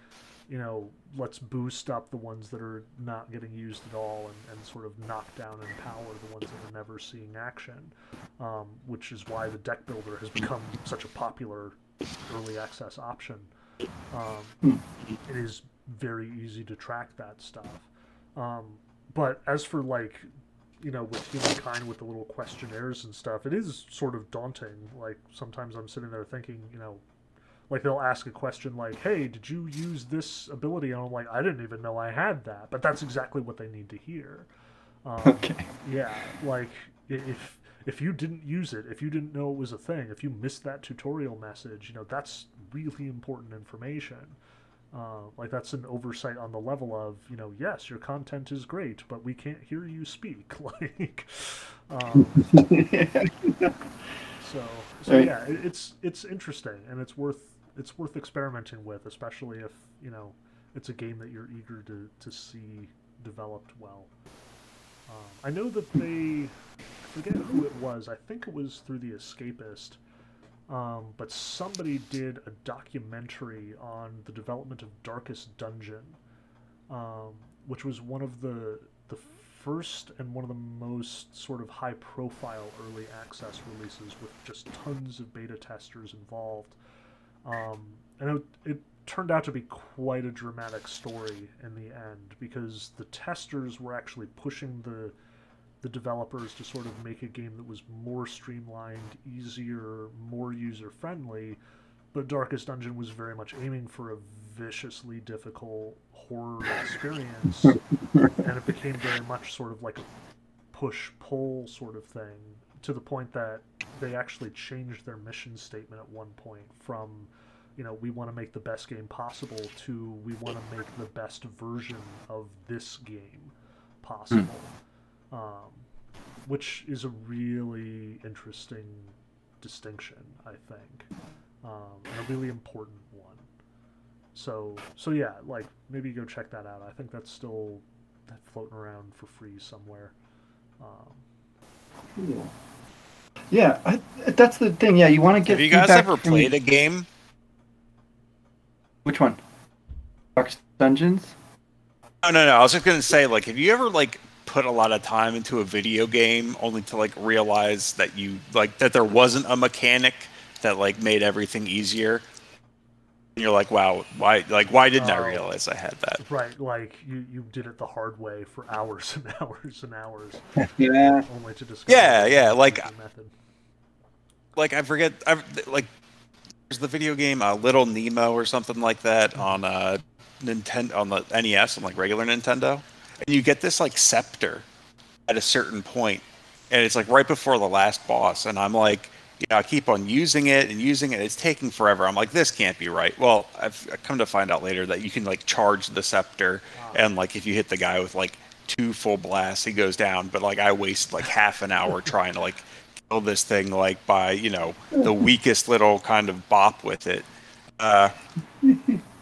You know, let's boost up the ones that are not getting used at all and, and sort of knock down and power the ones that are never seeing action, um, which is why the deck builder has become such a popular early access option. Um, it is very easy to track that stuff. Um, but as for like, you know, with humankind with the little questionnaires and stuff, it is sort of daunting. Like sometimes I'm sitting there thinking, you know, like they'll ask a question like, "Hey, did you use this ability?" And I'm like, "I didn't even know I had that," but that's exactly what they need to hear. Um, Okay. Yeah, like if if you didn't use it, if you didn't know it was a thing, if you missed that tutorial message, you know that's really important information. Uh, like that's an oversight on the level of you know yes your content is great but we can't hear you speak like um, so so Right. yeah it, it's it's interesting and it's worth it's worth experimenting with especially if you know it's a game that you're eager to to see developed well um, I know that they I forget who it was I think it was through the Escapist um, but somebody did a documentary on the development of Darkest Dungeon, um, which was one of the the first and one of the most sort of high profile early access releases with just tons of beta testers involved. Um, and it, it turned out to be quite a dramatic story in the end because the testers were actually pushing the the developers to sort of make a game that was more streamlined, easier, more user friendly. But Darkest Dungeon was very much aiming for a viciously difficult horror experience, and it became very much sort of like a push pull sort of thing to the point that they actually changed their mission statement at one point from you know we want to make the best game possible to we want to make the best version of this game possible um, which is a really interesting distinction, I think, um, and a really important one. So, so yeah, like maybe go check that out. I think that's still floating around for free somewhere. Um, Cool. Yeah, I, that's the thing. Yeah, you want to get. Have you guys ever played a game? Which one? Dark Dungeons. No, no, no. I was just gonna say, like, have you ever like put a lot of time into a video game only to like realize that you like that there wasn't a mechanic that like made everything easier? And you're like, wow, why? Like, why didn't I Oh. realize I had that? right, like you, you did it the hard way for hours and hours and hours, Yeah. only to discover. Yeah, yeah, like- method. Like, I forget. I like. There's the video game uh, Little Nemo or something like that on uh Nintendo on the NES on like regular Nintendo, and you get this like scepter at a certain point, and it's like right before the last boss, and I'm like, you know, I keep on using it and using it. It's taking forever. I'm like, this can't be right. Well, I've I've come to find out later that you can like charge the scepter, and like if you hit the guy with like two full blasts, he goes down. But like I waste like half an hour trying to like kill this thing like by you know the weakest little kind of bop with it. Uh,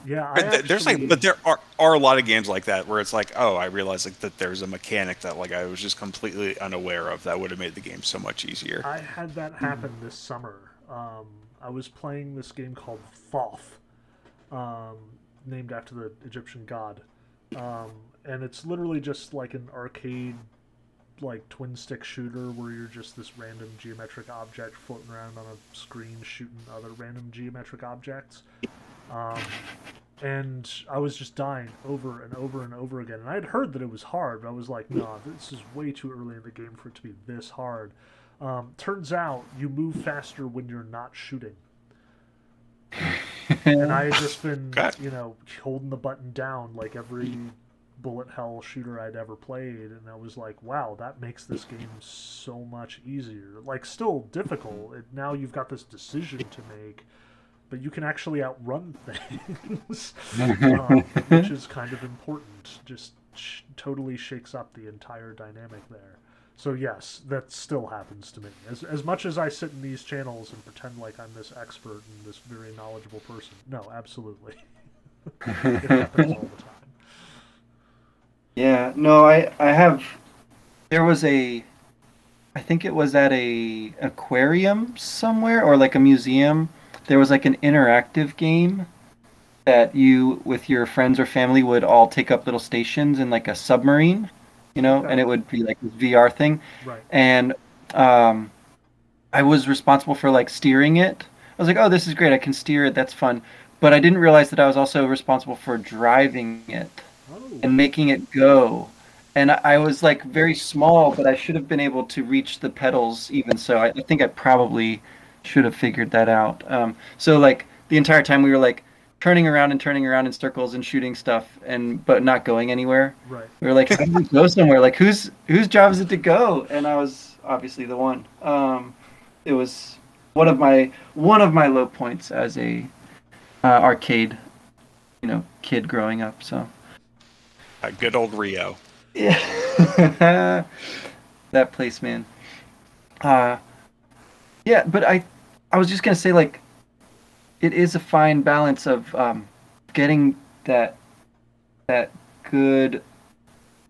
Yeah, th- there's like, but there are are a lot of games like that where it's like, oh, I realized like that there's a mechanic that like I was just completely unaware of that would have made the game so much easier. I had that happen this summer. Um, I was playing this game called Thoth, um, named after the Egyptian god, um, and it's literally just like an arcade, like twin stick shooter where you're just this random geometric object floating around on a screen shooting other random geometric objects. Um, and I was just dying over and over and over again. And I had heard that it was hard, but I was like, no, this is way too early in the game for it to be this hard. Um, turns out you move faster when you're not shooting. And I had just been, Okay. you know, holding the button down like every bullet hell shooter I'd ever played, and I was like, wow, that makes this game so much easier. Like, still difficult. It, now you've got this decision to make, but you can actually outrun things, um, which is kind of important. Just sh- totally shakes up the entire dynamic there. So yes, that still happens to me. As as much as I sit in these channels and pretend like I'm this expert and this very knowledgeable person, no, absolutely, it happens all the. Yeah, no, I I have there was a I think it was at a aquarium somewhere or like a museum. There was like an interactive game that you with your friends or family would all take up little stations in like a submarine, you know, Okay. and it would be like this VR thing. Right. And um, I was responsible for like steering it. I was like, oh, this is great. I can steer it. That's fun. But I didn't realize that I was also responsible for driving it Oh. and making it go. And I I was like very small, but I should have been able to reach the pedals even so. I, I think I probably should have figured that out. Um, so like the entire time we were like turning around and turning around in circles and shooting stuff and but not going anywhere. Right. We were like, how do we go somewhere? Like whose whose job is it to go? And I was obviously the one. Um, it was one of my one of my low points as a uh, arcade, you know, kid growing up. So. Uh, good old Rio. Yeah. that place, man. Uh yeah, but I I was just gonna say like it is a fine balance of um getting that that good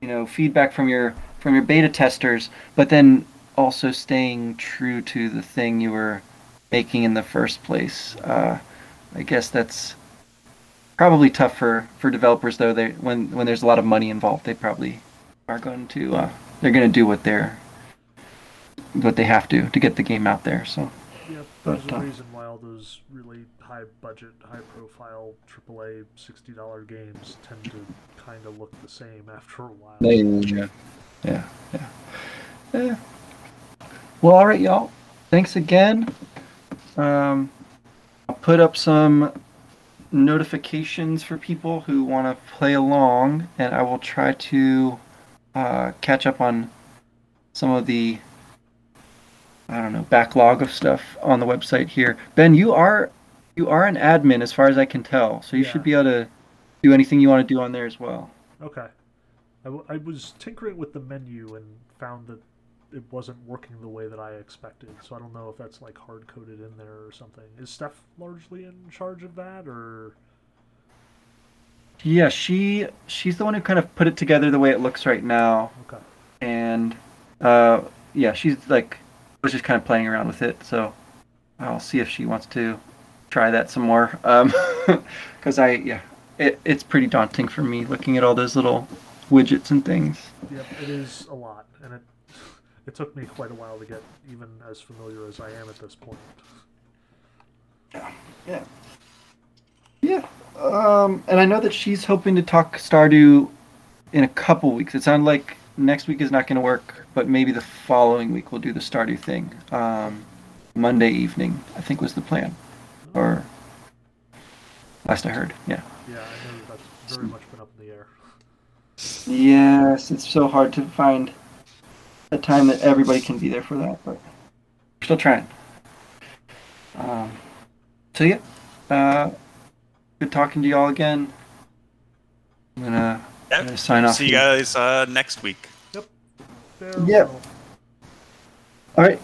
you know feedback from your from your beta testers, but then also staying true to the thing you were making in the first place. Uh I guess that's probably tough for for developers though. They when when there's a lot of money involved they probably are going to uh, they're going to do what they're what they have to to get the game out there so. Yeah, there's But, a uh, reason why all those really high budget, high profile AAA sixty dollar games tend to kind of look the same after a while. yeah. Yeah yeah. Yeah well all right y'all. Thanks again. Um i'll put up some notifications for people who want to play along and i will try to uh, catch up on some of the I don't know backlog of stuff on the website here. Ben, you are you are an admin as far as I can tell, so you Yeah. should be able to do anything you want to do on there as well. Okay. I, w- I was tinkering with the menu and found that it wasn't working the way that I expected. So I don't know if that's like hard coded in there or something. Is Steph largely in charge of that, or Yeah, she she's the one who kind of put it together the way it looks right now, okay? and uh, yeah, she's like was just kind of playing around with it. So I'll see if she wants to try that some more. Um, because I yeah, it, it's pretty daunting for me looking at all those little widgets and things. Yep, it is a lot, and it it took me quite a while to get even as familiar as I am at this point. Yeah. Yeah. Um, and I know that she's hoping to talk Stardew in a couple weeks. It sounded like next week is not going to work, but maybe the following week we'll do the Stardew thing. Um, Monday evening, I think was the plan, or last I heard. Yeah. Yeah, I know that's very much been up in the air. Yes, it's so hard to find a time that everybody can be there for that, but we're still trying. Um, so yeah, uh, good talking to y'all again. I'm gonna, I'm gonna sign off. See you guys uh, next week. Farewell. Yep. All right,